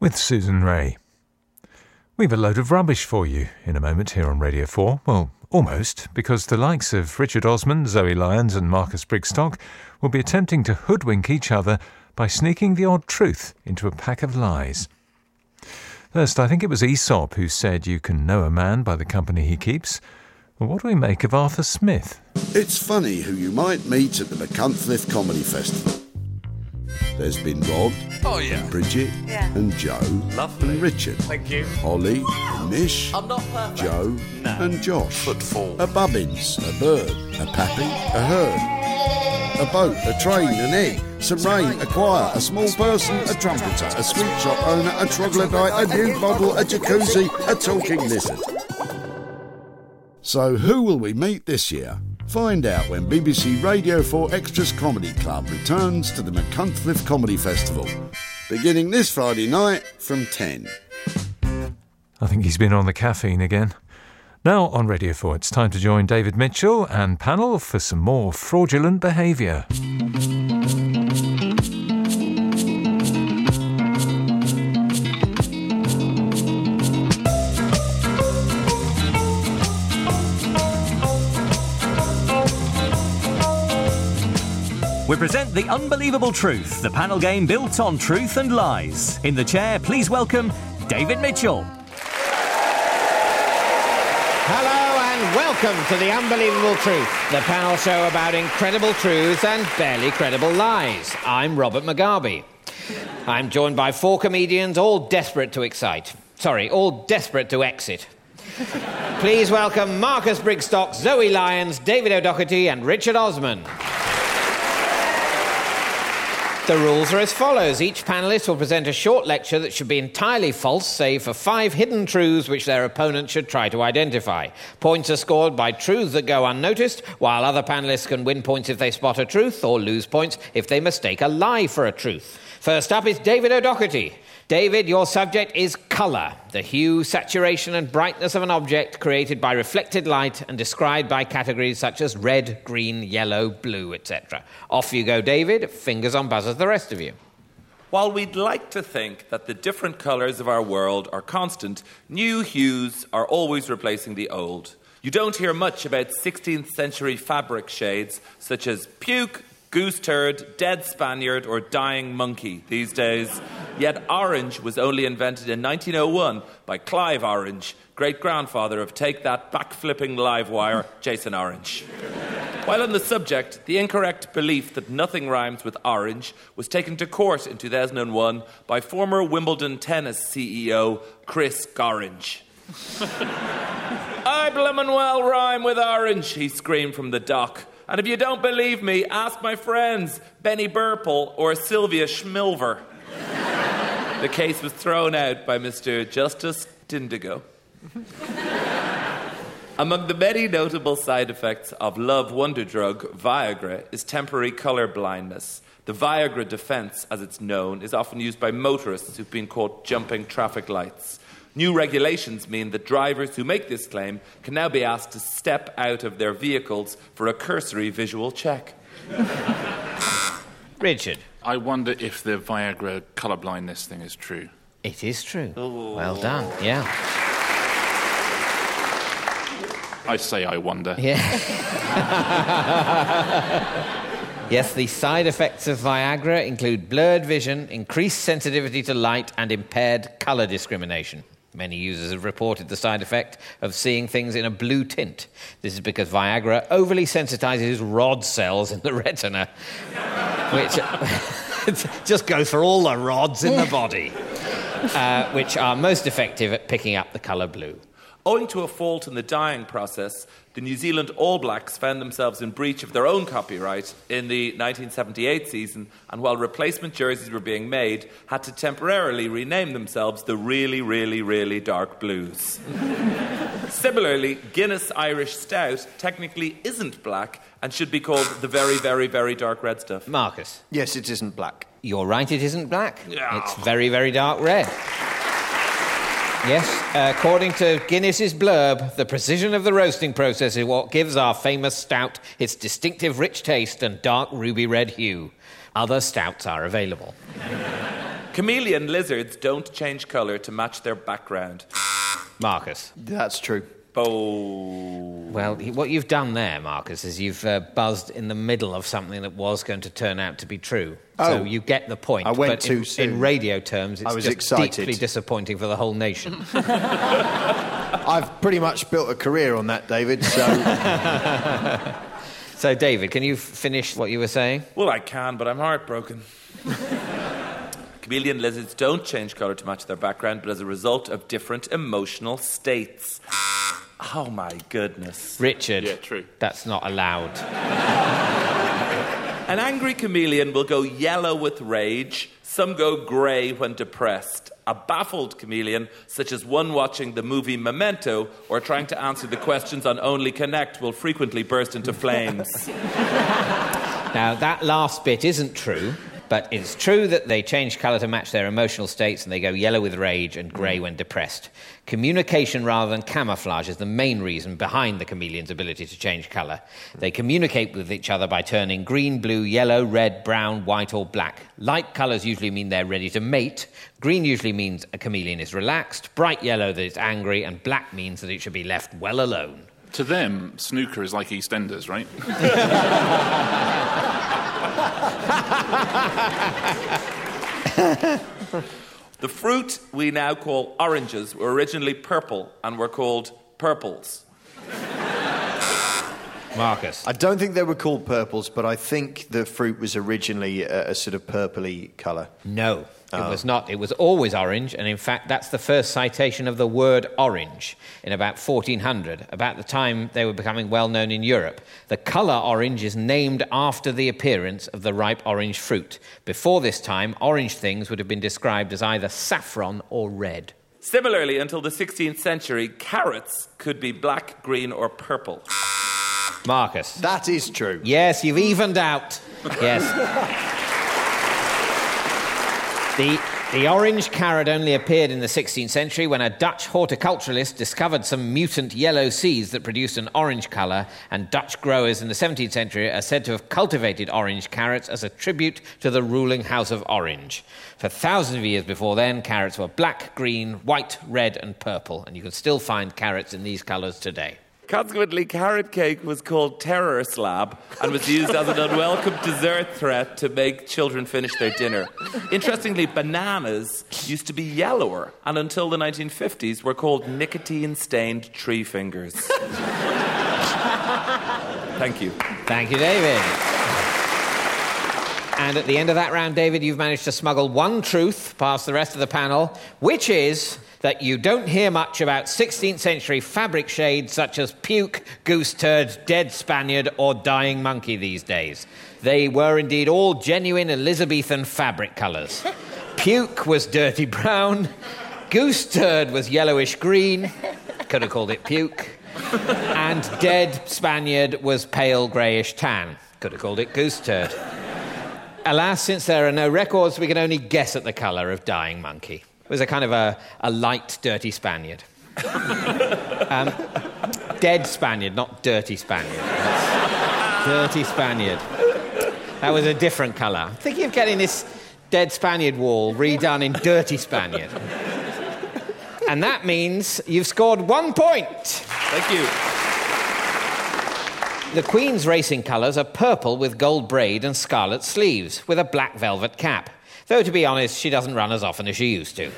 with Susan Rae. We've a load of rubbish for you in a moment here on Radio 4. Well, almost, because the likes of Richard Osman, Zoe Lyons, and Marcus Brigstocke will be attempting to hoodwink each other by sneaking the odd truth into a pack of lies. First, I think it was Aesop who said you can know a man by the company he keeps. What do we make of Arthur Smith? It's funny who you might meet at the Machynlleth Comedy Festival. There's been Rod, Oh, yeah. Bridget, Yeah. and Joe, Lovely. and Richard, Thank you. Holly, Mish, I'm not perfect. Joe, No. and Josh. Footfall. A bubbins, a bird, a pappy, a herd. A boat, a train, an egg, some rain, a choir, a small person, a trumpeter, a sweet shop owner, a troglodyte, a nude model, a jacuzzi, a talking lizard. So who will we meet this year? Find out when BBC Radio 4 Extras Comedy Club returns to the Machynlleth Comedy Festival, beginning this Friday night from 10. I think he's been on the caffeine again. Now on Radio 4, it's time to join David Mitchell and panel for some more fraudulent behaviour. The Unbelievable Truth, the panel game built on truth and lies. In the chair, please welcome David Mitchell. Hello and welcome to The Unbelievable Truth, the panel show about incredible truths and barely credible lies. I'm Robert Mugabe. I'm joined by four comedians, all desperate to excite. Sorry, all desperate to exit. Please welcome Marcus Brigstocke, Zoe Lyons, David O'Doherty, and Richard Osman. The rules are as follows. Each panelist will present a short lecture that should be entirely false, save for five hidden truths which their opponent should try to identify. Points are scored by truths that go unnoticed, while other panelists can win points if they spot a truth or lose points if they mistake a lie for a truth. First up is David O'Doherty. David, your subject is colour, the hue, saturation, and brightness of an object created by reflected light and described by categories such as red, green, yellow, blue, etc. Off you go, David. Fingers on buzzers, the rest of you. While we'd like to think that the different colours of our world are constant, new hues are always replacing the old. You don't hear much about 16th century fabric shades such as puke, goose turd, dead Spaniard, or dying monkey these days. Yet orange was only invented in 1901 by Clive Orange, great grandfather of Take That backflipping live wire, Jason Orange. While on the subject, the incorrect belief that nothing rhymes with orange was taken to court in 2001 by former Wimbledon tennis CEO Chris Gorringe. I bloomin' well rhyme with orange, he screamed from the dock. And if you don't believe me, ask my friends, Benny Burple or Sylvia Schmilver. the case was thrown out by Mr. Justice Dindigo. Among the many notable side effects of love wonder drug Viagra is temporary color blindness. The Viagra defense, as it's known, is often used by motorists who've been caught jumping traffic lights. New regulations mean that drivers who make this claim can now be asked to step out of their vehicles for a cursory visual check. Richard. I wonder if the Viagra colourblindness thing is true. It is true. Well done. Yeah. I say I wonder. Yeah. yes, the side effects of Viagra include blurred vision, increased sensitivity to light, and impaired colour discrimination. Many users have reported the side effect of seeing things in a blue tint. This is because Viagra overly sensitizes rod cells in the retina, which just goes for all the rods in the body, uh, which are most effective at picking up the colour blue. Owing to a fault in the dyeing process, the New Zealand All Blacks found themselves in breach of their own copyright in the 1978 season, and while replacement jerseys were being made, had to temporarily rename themselves the Really, Really, Really Dark Blues. Similarly, Guinness Irish Stout technically isn't black and should be called the Very, Very, Very Dark Red Stuff. Marcus. Yes, it isn't black. You're right, it isn't black. Yeah. It's very, very dark red. Yes, according to Guinness's blurb, the precision of the roasting process is what gives our famous stout its distinctive rich taste and dark ruby red hue. Other stouts are available. Chameleon lizards don't change colour to match their background. Marcus. That's true. Oh. Well, what you've done there, Marcus, is you've uh, buzzed in the middle of something that was going to turn out to be true. So Oh. you get the point. I went but too in, soon. in radio terms, it's I was just excited. deeply disappointing for the whole nation. I've pretty much built a career on that, David. So so, David, can you finish what you were saying? Well, I can, but I'm heartbroken. Chameleon lizards don't change colour to match their background, but as a result of different emotional states. Oh my goodness. Richard. Yeah, true. That's not allowed. An angry chameleon will go yellow with rage. Some go grey when depressed. A baffled chameleon, such as one watching the movie Memento or trying to answer the questions on Only Connect, will frequently burst into flames. Now, that last bit isn't true, but it's true that they change colour to match their emotional states and they go yellow with rage and grey mm. when depressed. Communication rather than camouflage is the main reason behind the chameleon's ability to change colour. They communicate with each other by turning green, blue, yellow, red, brown, white, or black. Light colours usually mean they're ready to mate. Green usually means a chameleon is relaxed. Bright yellow that it's angry. And black means that it should be left well alone. To them, snooker is like EastEnders, right? The fruit we now call oranges were originally purple and were called purples. Marcus. I don't think they were called purples, but I think the fruit was originally a, a sort of purpley colour. No, it oh. was not. It was always orange, and in fact, that's the first citation of the word orange in about 1400, about the time they were becoming well known in Europe. The colour orange is named after the appearance of the ripe orange fruit. Before this time, orange things would have been described as either saffron or red. Similarly, until the 16th century, carrots could be black, green, or purple. Marcus. That is true. Yes, you've evened out. Yes. the, the orange carrot only appeared in the 16th century when a Dutch horticulturalist discovered some mutant yellow seeds that produced an orange colour, and Dutch growers in the 17th century are said to have cultivated orange carrots as a tribute to the ruling House of Orange. For thousands of years before then, carrots were black, green, white, red, and purple, and you can still find carrots in these colours today. Consequently, carrot cake was called terror slab and was used as an unwelcome dessert threat to make children finish their dinner. Interestingly, bananas used to be yellower and until the 1950s were called nicotine stained tree fingers. Thank you. Thank you, David. And at the end of that round, David, you've managed to smuggle one truth past the rest of the panel, which is that you don't hear much about 16th century fabric shades such as puke, goose turd, dead Spaniard, or dying monkey these days. They were indeed all genuine Elizabethan fabric colours. Puke was dirty brown, goose turd was yellowish green, could have called it puke, and dead Spaniard was pale greyish tan, could have called it goose turd. Alas, since there are no records, we can only guess at the colour of dying monkey. It was a kind of a, a light, dirty Spaniard. um, dead Spaniard, not dirty Spaniard. That's dirty Spaniard. That was a different colour. I'm thinking of getting this dead Spaniard wall redone in dirty Spaniard. And that means you've scored one point. Thank you. The Queen's racing colours are purple with gold braid and scarlet sleeves, with a black velvet cap. Though, to be honest, she doesn't run as often as she used to.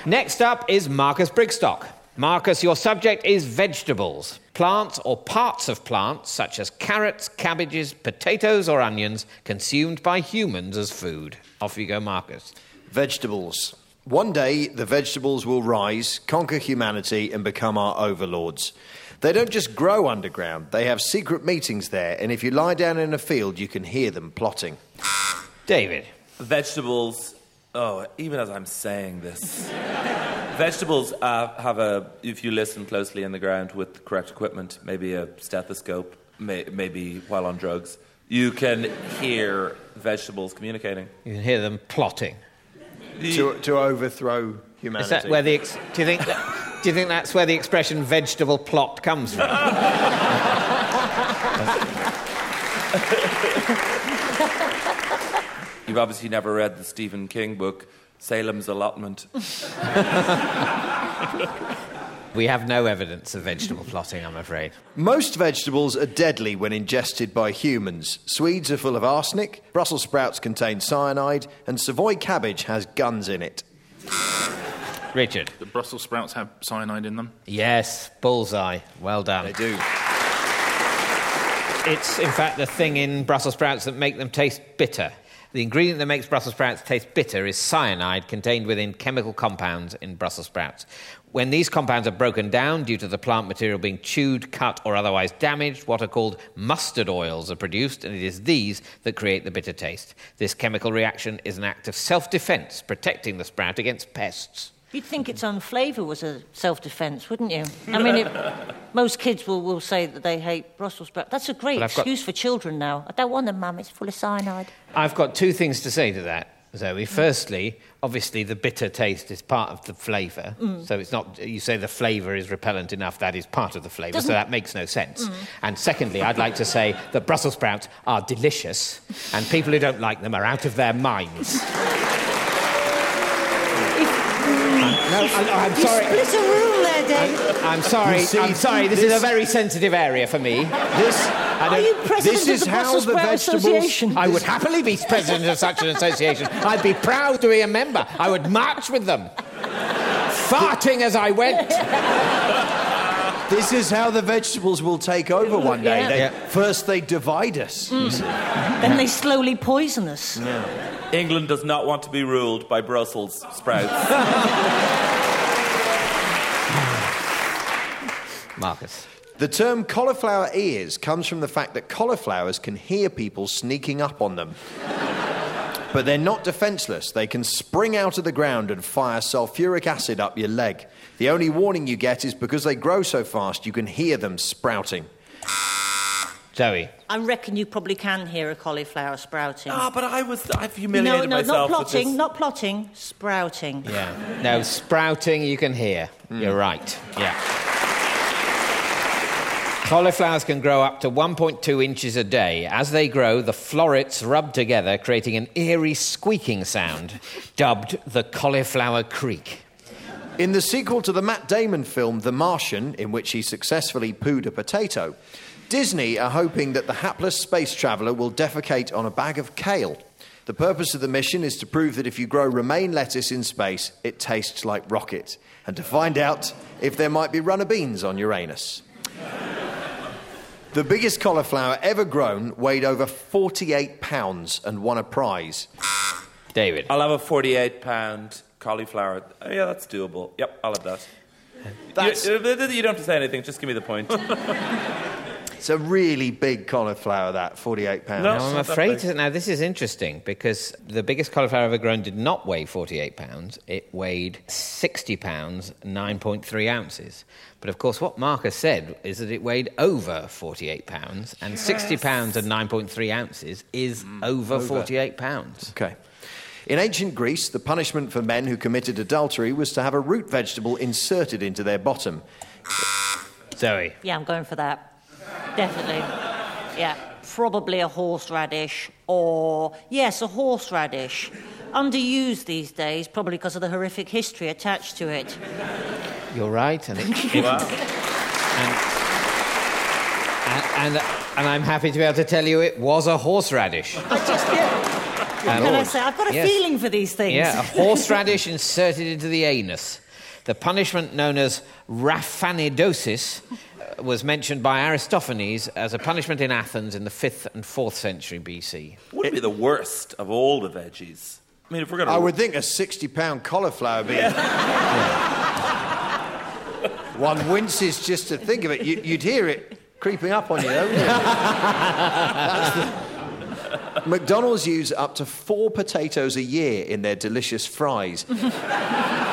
Next up is Marcus Brigstocke. Marcus, your subject is vegetables. Plants or parts of plants, such as carrots, cabbages, potatoes, or onions, consumed by humans as food. Off you go, Marcus. Vegetables. One day, the vegetables will rise, conquer humanity, and become our overlords. They don't just grow underground, they have secret meetings there, and if you lie down in a field, you can hear them plotting. David. Vegetables. Oh, even as I'm saying this, vegetables uh, have a. If you listen closely in the ground with the correct equipment, maybe a stethoscope, may, maybe while on drugs, you can hear vegetables communicating. You can hear them plotting. To, to overthrow Is humanity. that where the ex- do you think that, do you think that's where the expression vegetable plot comes from? You You've obviously never read the Stephen King book, Salem's Allotment. We have no evidence of vegetable plotting, I'm afraid. Most vegetables are deadly when ingested by humans. Swedes are full of arsenic, Brussels sprouts contain cyanide, and Savoy cabbage has guns in it. Richard. The Brussels sprouts have cyanide in them. Yes, bullseye. Well done. They do. It's, in fact, the thing in Brussels sprouts that make them taste bitter. The ingredient that makes Brussels sprouts taste bitter is cyanide contained within chemical compounds in Brussels sprouts. When these compounds are broken down due to the plant material being chewed, cut, or otherwise damaged, what are called mustard oils are produced, and it is these that create the bitter taste. This chemical reaction is an act of self defense, protecting the sprout against pests. You'd think its own flavour was a self defence, wouldn't you? I mean, it, most kids will, will say that they hate Brussels sprouts. That's a great But I've got- excuse for children now. I don't want them, Mum. It's full of cyanide. I've got two things to say to that, Zoe. Firstly, obviously, the bitter taste is part of the flavour. Mm. So it's not, you say the flavour is repellent enough, that is part of the flavour, so Doesn't- that makes no sense. Mm. And secondly, I'd like to say that Brussels sprouts are delicious, and people who don't like them are out of their minds. No, I, am You sorry. split a room there, Dave. I'm sorry. See, I'm sorry. This, is a very sensitive area for me. This, I Are don't- you president this is of the how Brussels the vegetables- Association? I would happily be president of such an association. I'd be proud to be a member. I would march with them, farting as I went. This is how the vegetables will take over one day. Yeah. They, Yeah. First, they divide us. Mm. Then they slowly poison us. England does not want to be ruled by Brussels sprouts. Marcus. The term cauliflower ears comes from the fact that cauliflowers can hear people sneaking up on them. But they're not defenseless. They can spring out of the ground and fire sulfuric acid up your leg. The only warning you get is because they grow so fast, you can hear them sprouting. Zoe. I reckon you probably can hear a cauliflower sprouting. Ah, but I was I've no, humiliated no, myself not plotting, this. not plotting, sprouting. Yeah. No, sprouting you can hear. You're right. Yeah. Cauliflowers can grow up to 1.2 inches a day. As they grow, the florets rub together, creating an eerie squeaking sound, dubbed the cauliflower creak. In the sequel to the Matt Damon film The Martian, in which he successfully pooed a potato, Disney are hoping that the hapless space traveller will defecate on a bag of kale. The purpose of the mission is to prove that if you grow romaine lettuce in space, it tastes like rocket, and to find out if there might be runner beans on Uranus. The biggest cauliflower ever grown weighed over 48 pounds and won a prize. David. I'll have a 48 pound cauliflower. Oh, yeah, that's doable. Yep, I'll have that. That's- You, you don't have to say anything, just give me the point. It's a really big cauliflower, that 48 pounds. No. Now, I'm afraid big. now this is interesting because the biggest cauliflower ever grown did not weigh 48 pounds. It weighed 60 pounds, 9.3 ounces. But of course, what Marcus said is that it weighed over 48 pounds, and 60 pounds and 9.3 ounces is mm, over 48 pounds. Okay. In ancient Greece, the punishment for men who committed adultery was to have a root vegetable inserted into their bottom. Zoe. Yeah, I'm going for that. Definitely. Yeah, probably a horseradish or, yes, a horseradish. Underused these days, probably because of the horrific history attached to it. You're right, and it, it- wow. and, and and I'm happy to be able to tell you it was a horseradish. I just, yeah. Can I say, I've got a Yes. feeling for these things. Yeah, a horseradish inserted into the anus. The punishment known as raphanidosis uh, was mentioned by Aristophanes as a punishment in Athens in the 5th and 4th century BC. Would be the worst of all the veggies. I mean, if we're going to. I would think a 60 pound cauliflower being. One winces just to think of it. You, you'd hear it creeping up on you, though, wouldn't you? The- McDonald's use up to four potatoes a year in their delicious fries.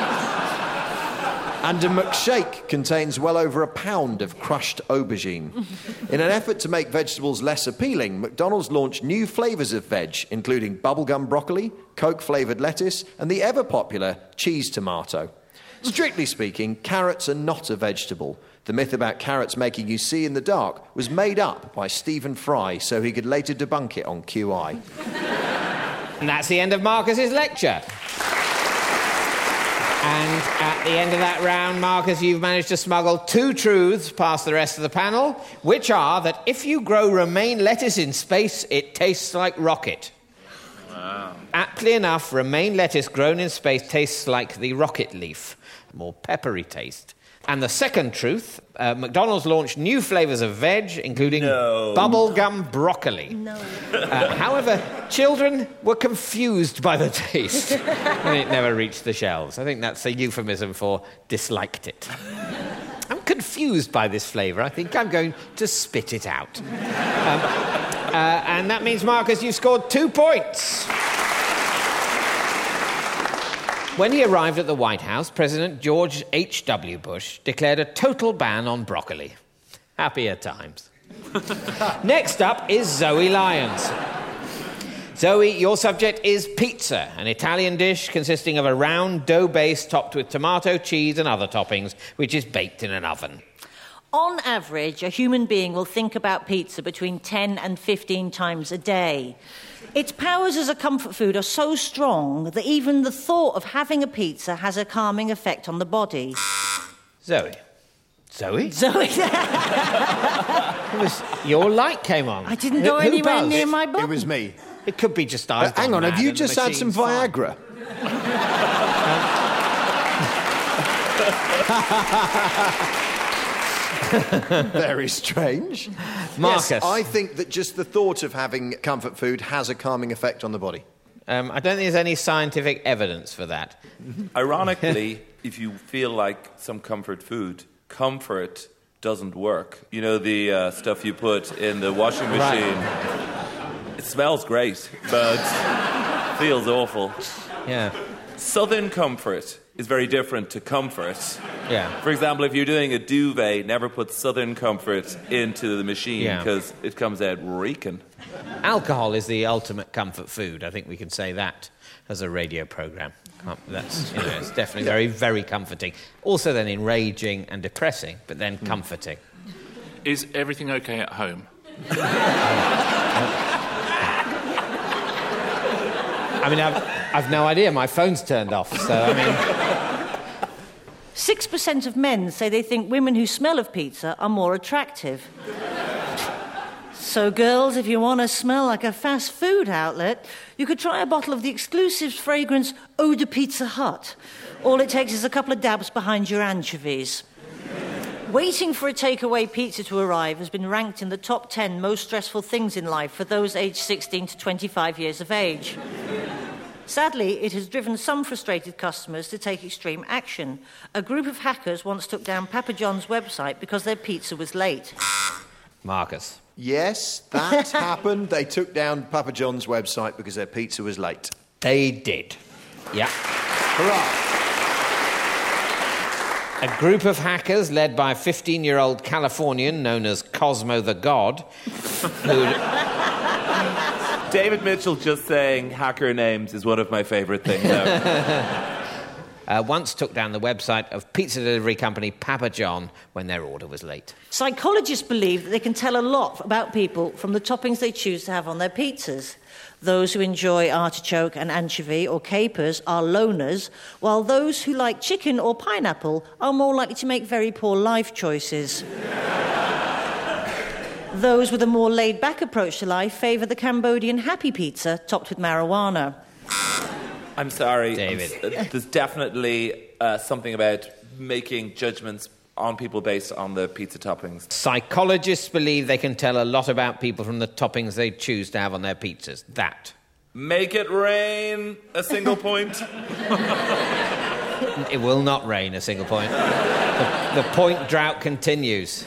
And a McShake contains well over a pound of crushed aubergine. In an effort to make vegetables less appealing, McDonald's launched new flavours of veg, including bubblegum broccoli, Coke flavoured lettuce, and the ever popular cheese tomato. Strictly speaking, carrots are not a vegetable. The myth about carrots making you see in the dark was made up by Stephen Fry so he could later debunk it on QI. And that's the end of Marcus's lecture. And at the end of that round, Marcus, you've managed to smuggle two truths past the rest of the panel, which are that if you grow romaine lettuce in space, it tastes like rocket. Wow. Aptly enough, romaine lettuce grown in space tastes like the rocket leaf, more peppery taste. And the second truth uh, McDonald's launched new flavours of veg, including No. bubblegum broccoli. No. Uh, however, children were confused by the taste and it never reached the shelves. I think that's a euphemism for disliked it. I'm confused by this flavour. I think I'm going to spit it out. Um, uh, and that means, Marcus, you've scored two points. When he arrived at the White House, President George H.W. Bush declared a total ban on broccoli. Happier times. Next up is Zoe Lyons. Zoe, your subject is pizza, an Italian dish consisting of a round dough base topped with tomato, cheese, and other toppings, which is baked in an oven. On average, a human being will think about pizza between 10 and 15 times a day. Its powers as a comfort food are so strong that even the thought of having a pizza has a calming effect on the body. Zoe. Zoe? Zoe, It was, your light came on. I didn't Who- go who anywhere buzzed? near my body. It was me. It could be just I. Uh, hang on, have you just had some Viagra? Very strange. Marcus. Yes, I think that just the thought of having comfort food has a calming effect on the body. Um, I don't think there's any scientific evidence for that. Ironically, if you feel like some comfort food, comfort doesn't work. You know the uh, stuff you put in the washing Right. machine. It smells great, but feels awful. Yeah. Southern comfort is very different to comfort. Yeah. For example, if you're doing a duvet, never put Southern Comfort into the machine Yeah. because it comes out reeking. Alcohol is the ultimate comfort food. I think we can say that as a radio program. That's, you know, it's definitely very, very comforting. Also, then enraging and depressing, but then hmm. comforting. Is everything okay at home? I mean, I've, I've no idea. My phone's turned off, so I mean, 6% of men say they think women who smell of pizza are more attractive. So, girls, if you want to smell like a fast food outlet, you could try a bottle of the exclusive fragrance Eau de Pizza Hut. All it takes is a couple of dabs behind your anchovies. Waiting for a takeaway pizza to arrive has been ranked in the top 10 most stressful things in life for those aged 16 to 25 years of age. Sadly, it has driven some frustrated customers to take extreme action. A group of hackers once took down Papa John's website because their pizza was late. Marcus. Yes, that happened. They took down Papa John's website because their pizza was late. They did. Yeah. Hurrah! A group of hackers led by a 15 year old Californian known as Cosmo the God, who David Mitchell just saying hacker names is one of my favorite things ever. uh, once took down the website of pizza delivery company Papa John when their order was late. Psychologists believe that they can tell a lot about people from the toppings they choose to have on their pizzas. Those who enjoy artichoke and anchovy or capers are loners, while those who like chicken or pineapple are more likely to make very poor life choices. Those with a more laid back approach to life favour the Cambodian happy pizza topped with marijuana. I'm sorry. David. I'm uh, there's definitely uh, something about making judgments on people based on the pizza toppings. Psychologists believe they can tell a lot about people from the toppings they choose to have on their pizzas. That. Make it rain, a single point. It will not rain a single point. The, the point drought continues.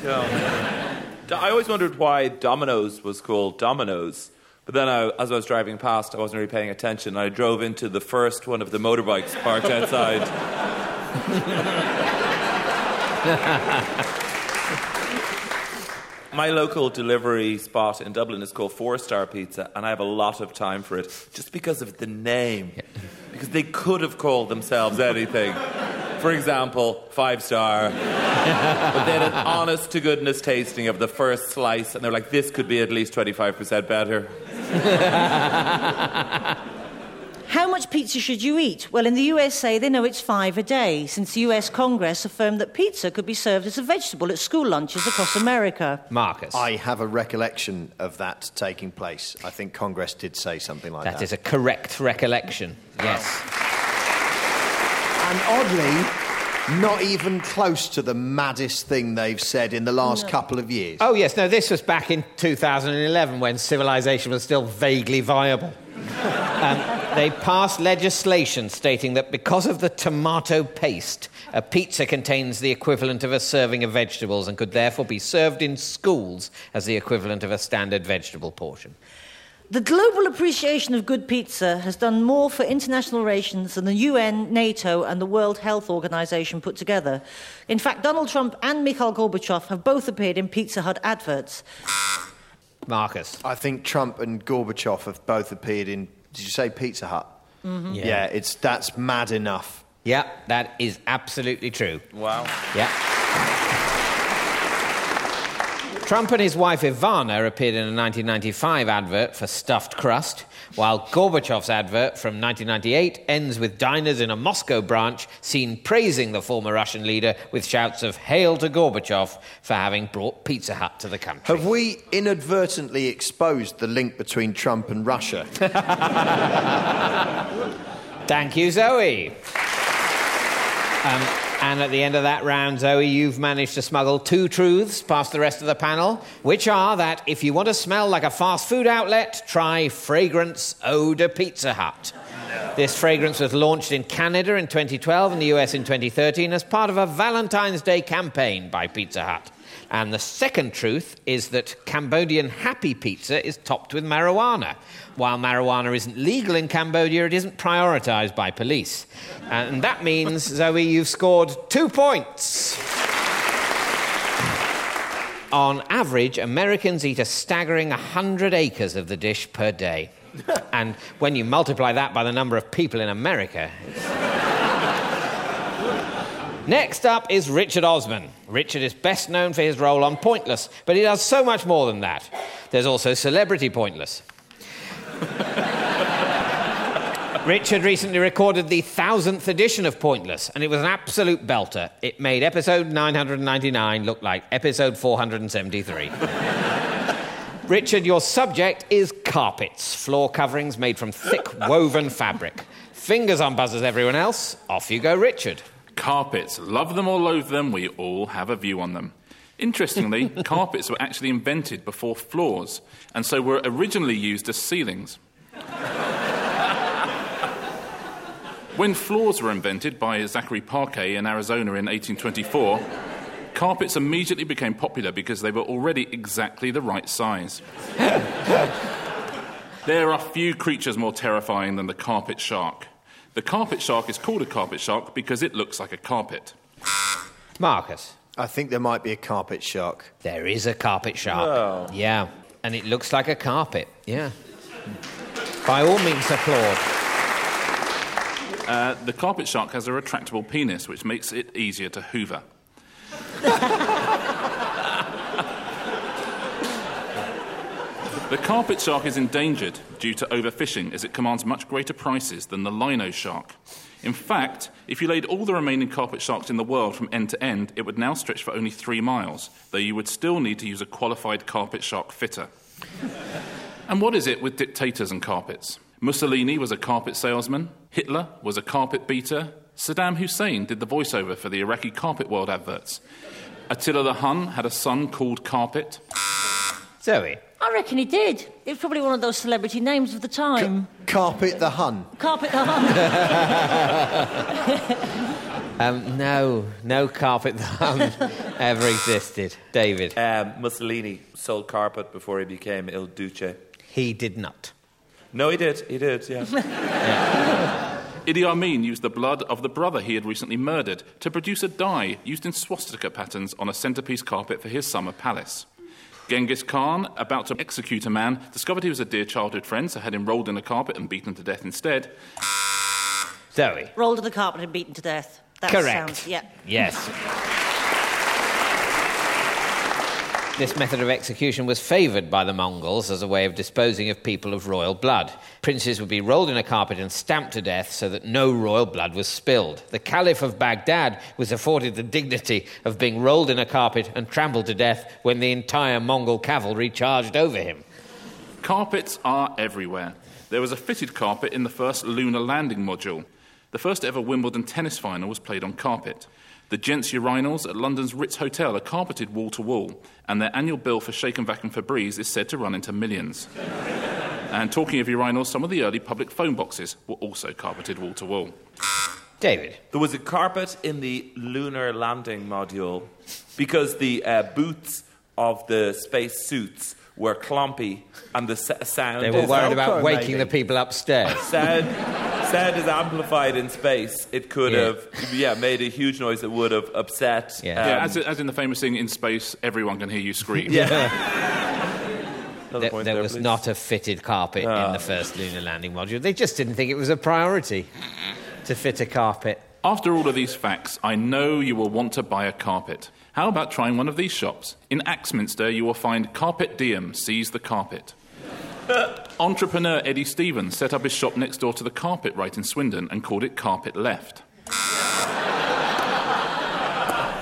I always wondered why Domino's was called Domino's. But then, I, as I was driving past, I wasn't really paying attention. I drove into the first one of the motorbikes parked outside. My local delivery spot in Dublin is called Four Star Pizza, and I have a lot of time for it just because of the name. Because they could have called themselves anything. For example, Five Star. but they had an honest to goodness tasting of the first slice, and they're like, this could be at least 25% better. How much pizza should you eat? Well, in the USA, they know it's five a day, since the US Congress affirmed that pizza could be served as a vegetable at school lunches across America. Marcus. I have a recollection of that taking place. I think Congress did say something like that. That is a correct recollection. Yes. And oddly, not even close to the maddest thing they've said in the last couple of years. Oh, yes, no, this was back in 2011 when civilization was still vaguely viable. um, they passed legislation stating that because of the tomato paste, a pizza contains the equivalent of a serving of vegetables and could therefore be served in schools as the equivalent of a standard vegetable portion. The global appreciation of good pizza has done more for international relations than the UN, NATO, and the World Health Organization put together. In fact, Donald Trump and Mikhail Gorbachev have both appeared in Pizza Hut adverts. Marcus. I think Trump and Gorbachev have both appeared in. Did you say Pizza Hut? Mm-hmm. Yeah. Yeah, it's that's mad enough. Yeah, that is absolutely true. Wow. Yeah. Trump and his wife Ivana appeared in a 1995 advert for stuffed crust, while Gorbachev's advert from 1998 ends with diners in a Moscow branch seen praising the former Russian leader with shouts of Hail to Gorbachev for having brought Pizza Hut to the country. Have we inadvertently exposed the link between Trump and Russia? Thank you, Zoe. Um, and at the end of that round, Zoe, you've managed to smuggle two truths past the rest of the panel, which are that if you want to smell like a fast food outlet, try Fragrance Eau de Pizza Hut. This fragrance was launched in Canada in 2012 and the US in 2013 as part of a Valentine's Day campaign by Pizza Hut. And the second truth is that Cambodian happy pizza is topped with marijuana. While marijuana isn't legal in Cambodia, it isn't prioritized by police. And that means, Zoe, you've scored two points. On average, Americans eat a staggering 100 acres of the dish per day. and when you multiply that by the number of people in America, Next up is Richard Osman. Richard is best known for his role on Pointless, but he does so much more than that. There's also Celebrity Pointless. Richard recently recorded the thousandth edition of Pointless, and it was an absolute belter. It made episode 999 look like episode 473. Richard, your subject is carpets, floor coverings made from thick woven fabric. Fingers on buzzers, everyone else. Off you go, Richard. Carpets. Love them or loathe them, we all have a view on them. Interestingly, carpets were actually invented before floors, and so were originally used as ceilings. when floors were invented by Zachary Parquet in Arizona in 1824, carpets immediately became popular because they were already exactly the right size. there are few creatures more terrifying than the carpet shark. The carpet shark is called a carpet shark because it looks like a carpet. Marcus. I think there might be a carpet shark. There is a carpet shark. Yeah, and it looks like a carpet. Yeah. By all means, applaud. Uh, the carpet shark has a retractable penis, which makes it easier to hoover. the carpet shark is endangered due to overfishing as it commands much greater prices than the lino shark. In fact, if you laid all the remaining carpet sharks in the world from end to end, it would now stretch for only three miles, though you would still need to use a qualified carpet shark fitter. and what is it with dictators and carpets? Mussolini was a carpet salesman, Hitler was a carpet beater, Saddam Hussein did the voiceover for the Iraqi Carpet World adverts. Attila the Hun had a son called Carpet. Zoe. I reckon he did. It was probably one of those celebrity names of the time. Carpet the Hun. Carpet the Hun. Um, no, no carpet the Hun ever existed. David. Um, Mussolini sold carpet before he became Il Duce. He did not. No, he did. He did, yeah. Idi Amin used the blood of the brother he had recently murdered to produce a dye used in swastika patterns on a centerpiece carpet for his summer palace. Genghis Khan, about to execute a man, discovered he was a dear childhood friend, so had him rolled in a carpet and beaten to death instead. Zoe. Rolled in the carpet and beaten to death. That Correct. Sounds, yeah. Yes. This method of execution was favoured by the Mongols as a way of disposing of people of royal blood. Princes would be rolled in a carpet and stamped to death so that no royal blood was spilled. The Caliph of Baghdad was afforded the dignity of being rolled in a carpet and trampled to death when the entire Mongol cavalry charged over him. Carpets are everywhere. There was a fitted carpet in the first lunar landing module. The first ever Wimbledon tennis final was played on carpet. The gents' urinals at London's Ritz Hotel are carpeted wall to wall, and their annual bill for Shake and Vac and Febreze is said to run into millions. and talking of urinals, some of the early public phone boxes were also carpeted wall to wall. David. There was a carpet in the lunar landing module because the uh, boots of the space suits were clumpy and the s- sound They were is worried about waking maybe. the people upstairs. sound, sound is amplified in space. It could Yeah. have yeah made a huge noise that would have upset. Yeah. Yeah, um, as, as in the famous thing in space, everyone can hear you scream. yeah. There, point there there, was please. not a fitted carpet in Ah. the first lunar landing module. They just didn't think it was a priority to fit a carpet. After all of these facts, I know you will want to buy a carpet. How about trying one of these shops? In Axminster, you will find Carpet Diem Seize the Carpet. Entrepreneur Eddie Stevens set up his shop next door to the carpet right in Swindon and called it Carpet Left.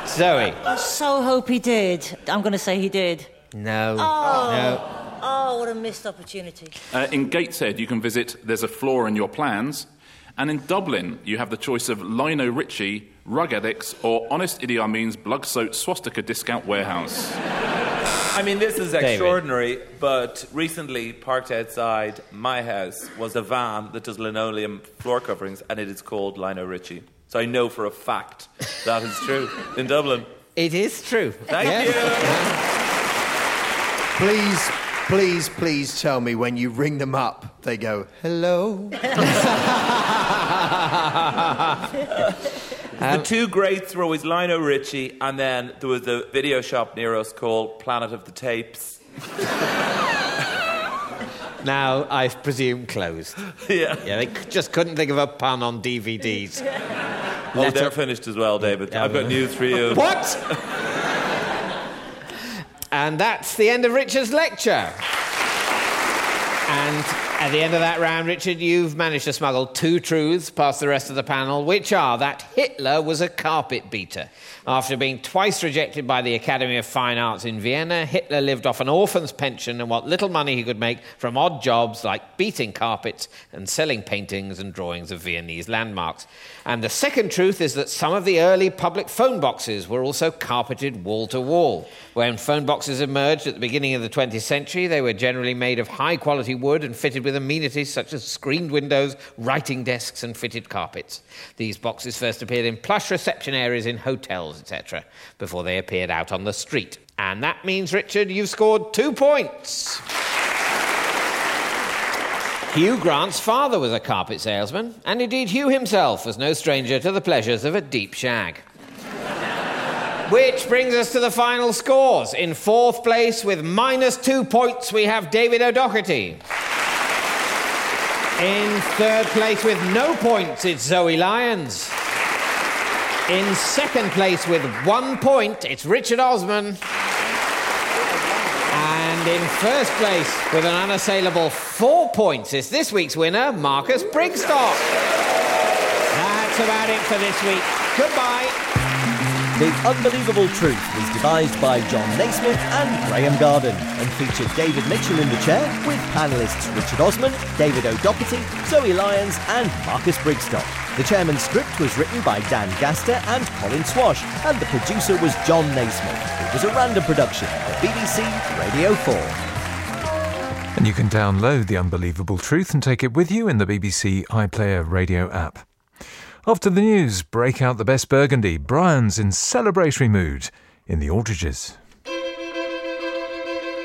Zoe. I so hope he did. I'm going to say he did. No. No. Oh, what a missed opportunity. Uh, in Gateshead, you can visit There's a Flaw in Your Plans. And in Dublin, you have the choice of Lino Ritchie, Rug Addicts, or Honest Idi Amin's Blood Soaked Swastika Discount Warehouse. I mean, this is extraordinary, but recently parked outside my house was a van that does linoleum floor coverings, and it is called Lino Ritchie. So I know for a fact that is true in Dublin. It is true. Thank Yeah. you. Please, please, please tell me when you ring them up, they go, hello. the um, two greats were always Lino Ritchie, and then there was a video shop near us called Planet of the Tapes. Now, I presume closed. yeah. Yeah, they c- just couldn't think of a pun on DVDs. Oh, Letter- they're finished as well, David. Yeah, I've got news for you. What? and that's the end of Richard's lecture. And at the end of that round, Richard, you've managed to smuggle two truths past the rest of the panel, which are that Hitler was a carpet beater. After being twice rejected by the Academy of Fine Arts in Vienna, Hitler lived off an orphan's pension and what little money he could make from odd jobs like beating carpets and selling paintings and drawings of Viennese landmarks. And the second truth is that some of the early public phone boxes were also carpeted wall to wall. When phone boxes emerged at the beginning of the 20th century, they were generally made of high quality wood and fitted with amenities such as screened windows, writing desks, and fitted carpets. These boxes first appeared in plush reception areas in hotels, etc., before they appeared out on the street. And that means, Richard, you've scored two points. Hugh Grant's father was a carpet salesman, and indeed Hugh himself was no stranger to the pleasures of a deep shag. Which brings us to the final scores. In fourth place, with minus two points, we have David O'Doherty. In third place, with no points, it's Zoe Lyons. In second place, with one point, it's Richard Osman. And in first place, with an unassailable four points, is this week's winner, Marcus Brigstocke. That's about it for this week. Goodbye. The Unbelievable Truth was devised by Jon Naismith and Graham Garden and featured David Mitchell in the chair with panellists Richard Osman, David O'Doherty, Zoe Lyons and Marcus Brigstocke. The chairman's script was written by Dan Gaster and Colin Swash and the producer was Jon Naismith. It was a random production for BBC Radio 4. And you can download The Unbelievable Truth and take it with you in the BBC iPlayer radio app. After the news, break out the best burgundy. Brian's in celebratory mood in the Aldridges.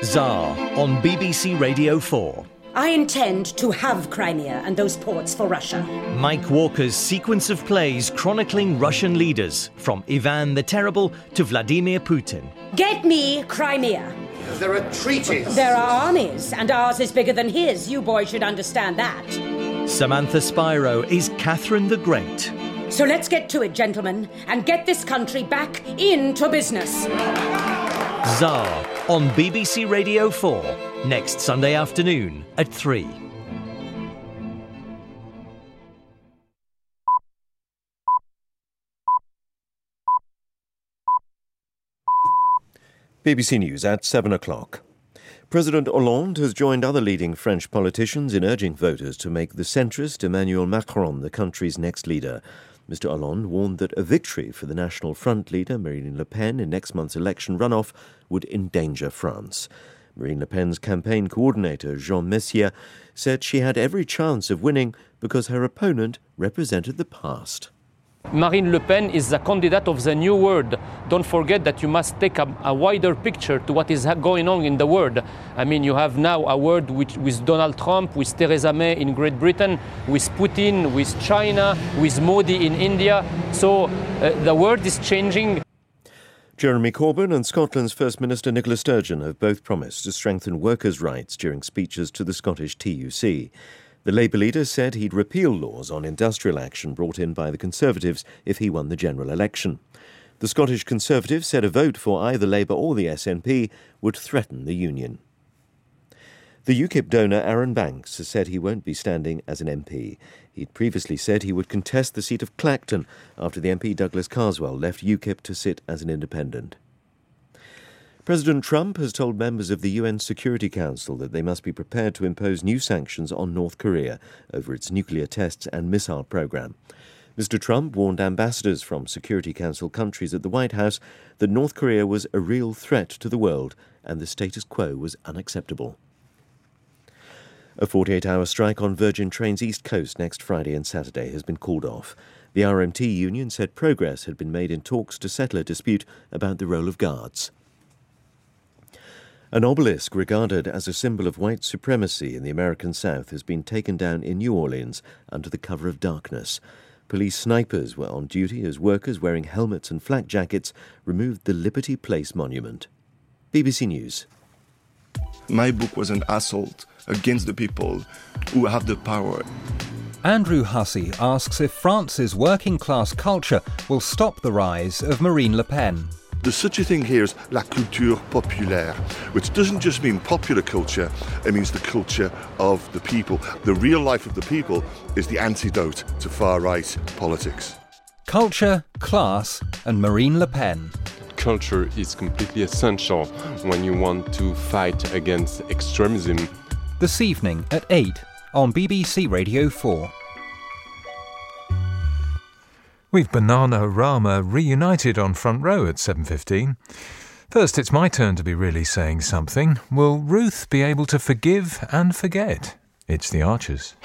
Czar on BBC Radio 4. I intend to have Crimea and those ports for Russia. Mike Walker's sequence of plays chronicling Russian leaders, from Ivan the Terrible to Vladimir Putin. Get me Crimea. There are treaties. There are armies, and ours is bigger than his. You boys should understand that. Samantha Spyro is Catherine the Great. So let's get to it, gentlemen, and get this country back into business. Czar on BBC Radio 4 next Sunday afternoon at 3. BBC News at 7 o'clock. President Hollande has joined other leading French politicians in urging voters to make the centrist Emmanuel Macron the country's next leader. Mr. Hollande warned that a victory for the National Front leader, Marine Le Pen, in next month's election runoff would endanger France. Marine Le Pen's campaign coordinator, Jean Messiha, said she had every chance of winning because her opponent represented the past. Marine Le Pen is the candidate of the new world. Don't forget that you must take a, a, wider picture to what is going on in the world. I mean, you have now a world with, with Donald Trump, with Theresa May in Great Britain, with Putin, with China, with Modi in India. So uh, the world is changing. Jeremy Corbyn and Scotland's First Minister Nicola Sturgeon have both promised to strengthen workers' rights during speeches to the Scottish TUC. The Labour leader said he'd repeal laws on industrial action brought in by the Conservatives if he won the general election. The Scottish Conservatives said a vote for either Labour or the SNP would threaten the union. The UKIP donor Arron Banks has said he won't be standing as an MP. He'd previously said he would contest the seat of Clacton after the MP Douglas Carswell left UKIP to sit as an independent. President Trump has told members of the UN Security Council that they must be prepared to impose new sanctions on North Korea over its nuclear tests and missile program. Mr. Trump warned ambassadors from Security Council countries at the White House that North Korea was a real threat to the world and the status quo was unacceptable. A 48 hour strike on Virgin Trains East Coast next Friday and Saturday has been called off. The RMT union said progress had been made in talks to settle a dispute about the role of guards. An obelisk regarded as a symbol of white supremacy in the American South has been taken down in New Orleans under the cover of darkness. Police snipers were on duty as workers wearing helmets and flak jackets removed the Liberty Place monument. BBC News. My book was an assault against the people who have the power. Andrew Hussey asks if France's working class culture will stop the rise of Marine Le Pen. There's such a thing here as la culture populaire, which doesn't just mean popular culture, it means the culture of the people. The real life of the people is the antidote to far right politics. Culture, class, and Marine Le Pen. Culture is completely essential when you want to fight against extremism. This evening at 8 on BBC Radio 4. We've Bananarama reunited on front row at 7.15. First, it's my turn to be really saying something. Will Ruth be able to forgive and forget? It's the Archers.